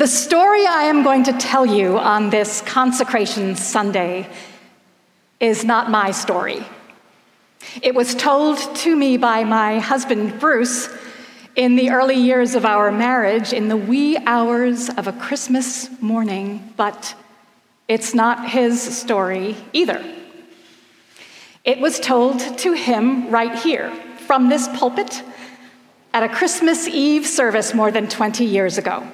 The story I am going to tell you on this consecration Sunday is not my story. It was told to me by my husband, Bruce, in the early years of our marriage, in the wee hours of a Christmas morning, but it's not his story either. It was told to him right here, from this pulpit, at a Christmas Eve service more than 20 years ago.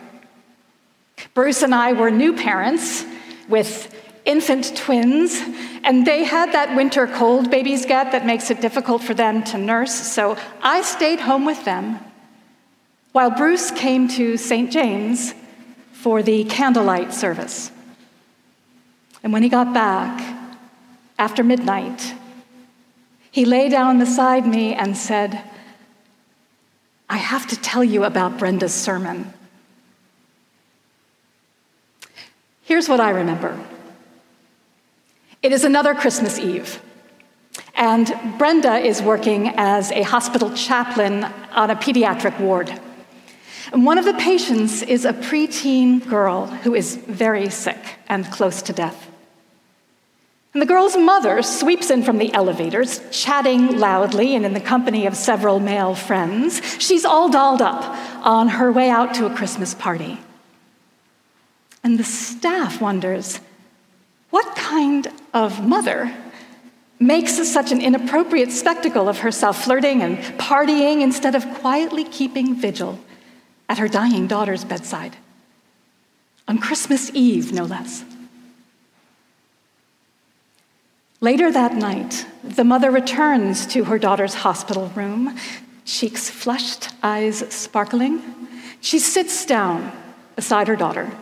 Bruce and I were new parents with infant twins, and they had that winter cold babies get that makes it difficult for them to nurse, so I stayed home with them while Bruce came to St. James for the candlelight service. And when he got back, after midnight, he lay down beside me and said, I have to tell you about Brenda's sermon. Here's what I remember it is another Christmas Eve, and Brenda is working as a hospital chaplain on a pediatric ward. And one of the patients is a preteen girl who is very sick and close to death. And the girl's mother sweeps in from the elevators, chatting loudly and in the company of several male friends. She's all dolled up on her way out to a Christmas party. And the staff wonders what kind of mother makes such an inappropriate spectacle of herself, flirting and partying instead of quietly keeping vigil at her dying daughter's bedside? On Christmas Eve, no less. Later that night, the mother returns to her daughter's hospital room, cheeks flushed, eyes sparkling. She sits down beside her daughter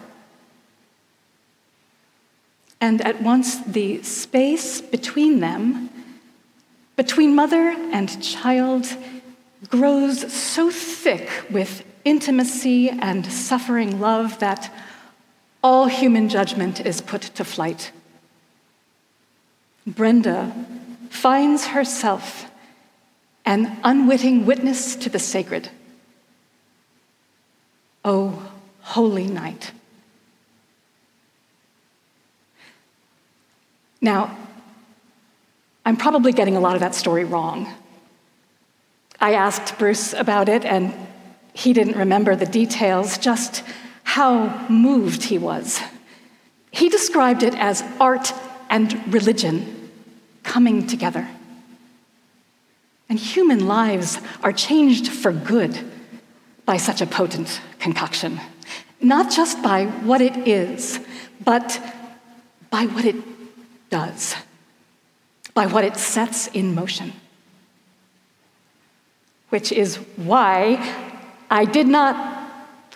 and at once the space between them, between mother and child, grows so thick with intimacy and suffering love that all human judgment is put to flight. Brenda finds herself an unwitting witness to the sacred. Oh, holy night. Now, I'm probably getting a lot of that story wrong. I asked Bruce about it, and he didn't remember the details, just how moved he was. He described it as art and religion coming together. And human lives are changed for good by such a potent concoction, not just by what it is, but by what it does, by what it sets in motion. Which is why I did not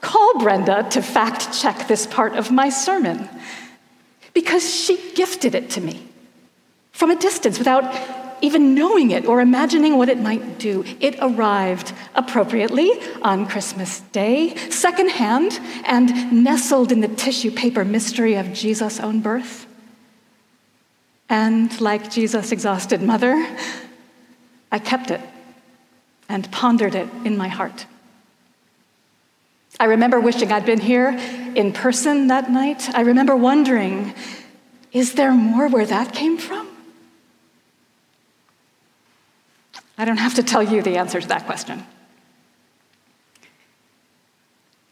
call Brenda to fact check this part of my sermon, because she gifted it to me from a distance without even knowing it or imagining what it might do. It arrived appropriately on Christmas Day, secondhand, and nestled in the tissue paper mystery of Jesus' own birth. And like Jesus' exhausted mother, I kept it and pondered it in my heart. I remember wishing I'd been here in person that night. I remember wondering, is there more where that came from? I don't have to tell you the answer to that question.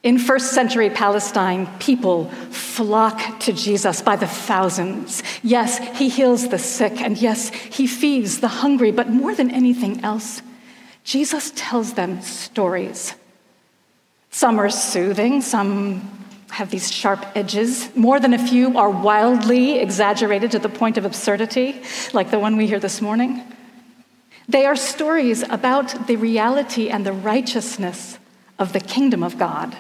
In first century Palestine, people flock to Jesus by the thousands. Yes, he heals the sick, and yes, he feeds the hungry, but more than anything else, Jesus tells them stories. Some are soothing, some have these sharp edges. More than a few are wildly exaggerated to the point of absurdity, like the one we hear this morning. They are stories about the reality and the righteousness of the kingdom of God.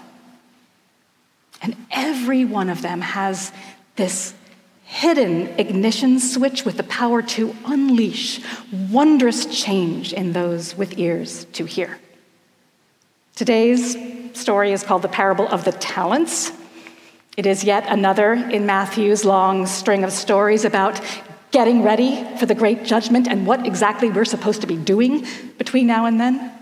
And every one of them has this hidden ignition switch with the power to unleash wondrous change in those with ears to hear. Today's story is called the Parable of the Talents. It is yet another in Matthew's long string of stories about getting ready for the great judgment and what exactly we're supposed to be doing between now and then.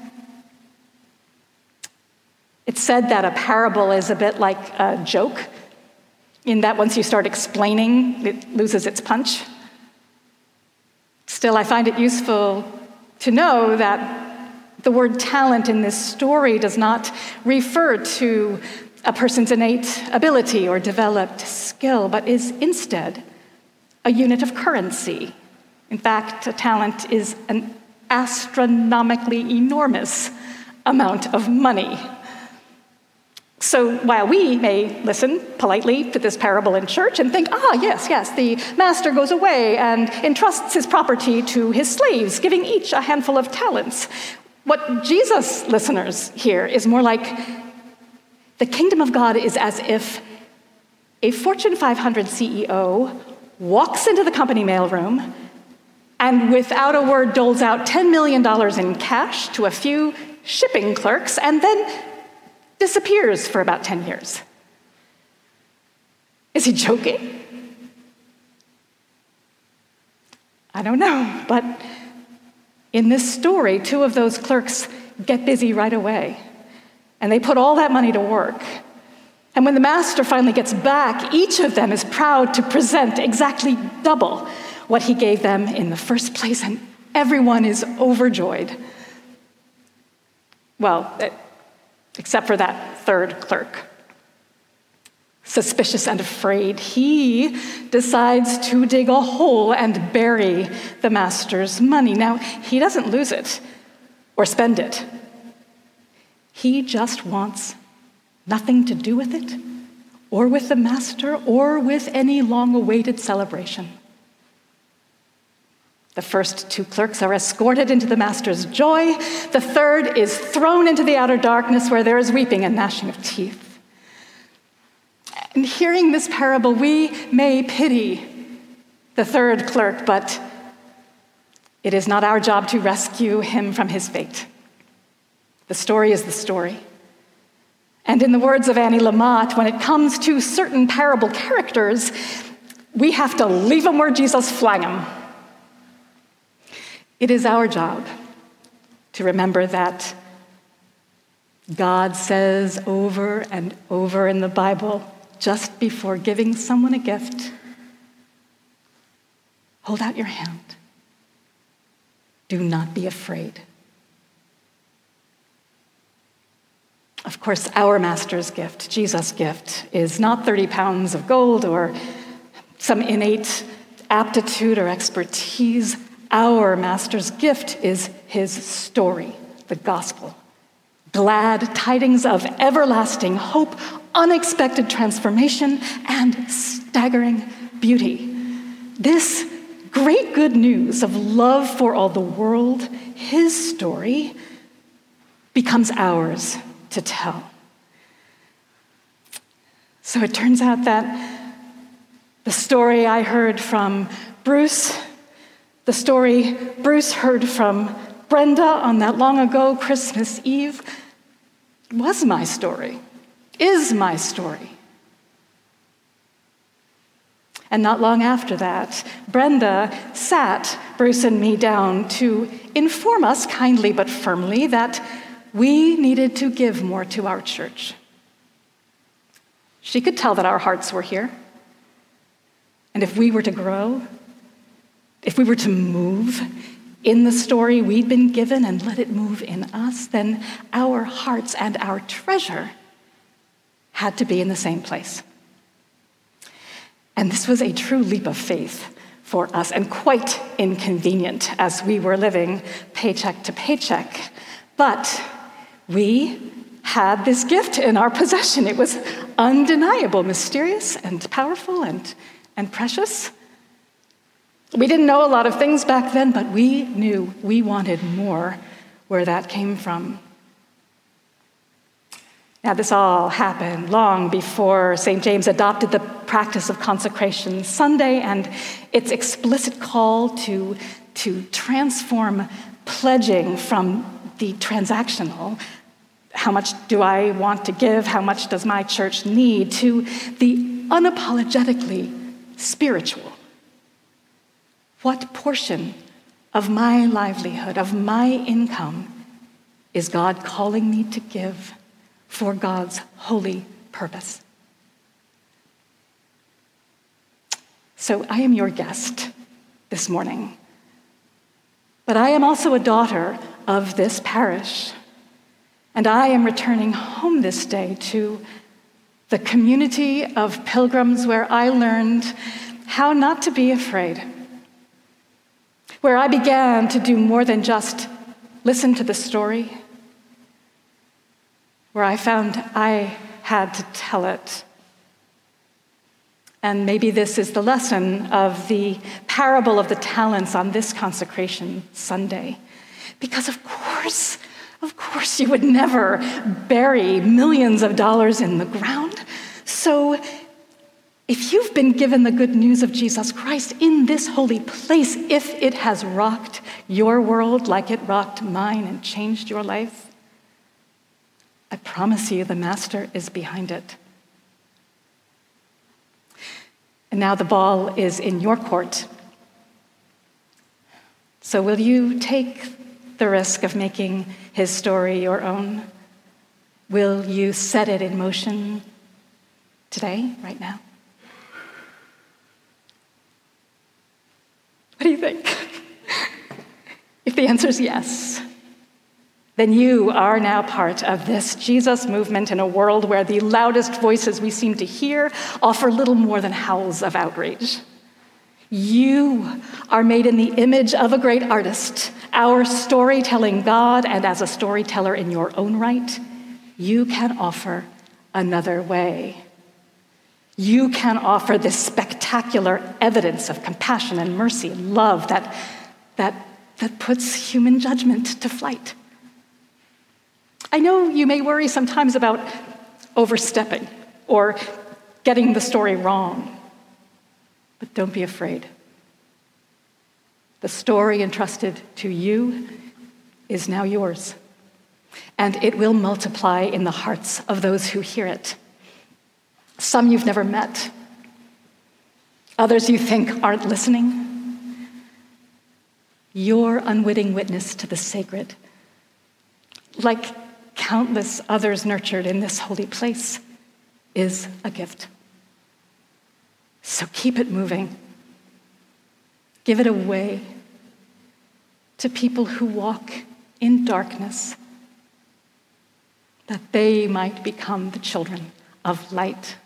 It's said that a parable is a bit like a joke, in that once you start explaining, it loses its punch. Still, I find it useful to know that the word talent in this story does not refer to a person's innate ability or developed skill, but is instead a unit of currency. In fact, a talent is an astronomically enormous amount of money. So while we may listen politely to this parable in church and think, ah, yes, yes, the master goes away and entrusts his property to his slaves, giving each a handful of talents, what Jesus listeners hear is more like the kingdom of God is as if a Fortune 500 CEO walks into the company mailroom and without a word doles out $10 million in cash to a few shipping clerks and then disappears for about 10 years. Is he joking? I don't know, but in this story, two of those clerks get busy right away, and they put all that money to work. And when the master finally gets back, each of them is proud to present exactly double what he gave them in the first place, and everyone is overjoyed. Well, except for that third clerk. Suspicious and afraid, he decides to dig a hole and bury the master's money. Now, he doesn't lose it or spend it, he just wants nothing to do with it, or with the master, or with any long awaited celebration. The first two clerks are escorted into the master's joy. The third is thrown into the outer darkness where there is weeping and gnashing of teeth. In hearing this parable, we may pity the third clerk, but it is not our job to rescue him from his fate. The story is the story. And in the words of Annie Lamott, when it comes to certain parable characters, we have to leave them where Jesus flang them. It is our job to remember that God says over and over in the Bible, just before giving someone a gift, hold out your hand. Do not be afraid. Of course, our master's gift, Jesus' gift, is not 30 pounds of gold or some innate aptitude or expertise. Our master's gift is his story, the gospel. Glad tidings of everlasting hope, unexpected transformation, and staggering beauty. This great good news of love for all the world, his story, becomes ours to tell. So it turns out that the story I heard from Bruce, the story Bruce heard from Brenda on that long ago Christmas Eve, was my story, is my story. And not long after that, Brenda sat Bruce and me down to inform us kindly but firmly that we needed to give more to our church. She could tell that our hearts were here. And if we were to grow, if we were to move in the story we'd been given and let it move in us, then our hearts and our treasure had to be in the same place. And this was a true leap of faith for us and quite inconvenient as we were living paycheck to paycheck. But we had this gift in our possession. It was undeniable, mysterious, and powerful, and, and precious. We didn't know a lot of things back then, but we knew we wanted more where that came from. Now, this all happened long before St. James adopted the practice of consecration Sunday and its explicit call to, to transform pledging from the transactional how much do I want to give? How much does my church need? To the unapologetically spiritual. What portion of my livelihood, of my income, is God calling me to give for God's holy purpose. So I am your guest this morning, but I am also a daughter of this parish, and I am returning home this day to the community of pilgrims where I learned how not to be afraid, where I began to do more than just listen to the story, where I found I had to tell it. And maybe this is the lesson of the parable of the talents on this consecration Sunday. Because, of course, of course, you would never bury millions of dollars in the ground. So, if you've been given the good news of Jesus Christ in this holy place, if it has rocked your world like it rocked mine and changed your life, I promise you the Master is behind it. And now the ball is in your court. So, will you take the risk of making his story your own? Will you set it in motion today, right now? What do you think? if the answer is yes, then you are now part of this Jesus movement in a world where the loudest voices we seem to hear offer little more than howls of outrage. You are made in the image of a great artist, our storytelling God, and as a storyteller in your own right, you can offer another way. You can offer this spectacular evidence of compassion and mercy and love that, that, that puts human judgment to flight. I know you may worry sometimes about overstepping or getting the story wrong, but don't be afraid. The story entrusted to you is now yours, and it will multiply in the hearts of those who hear it. Some you've never met, others you think aren't listening. Your unwitting witness to the sacred, like countless others nurtured in this holy place, is a gift. So keep it moving. Give it away to people who walk in darkness, that they might become the children of light.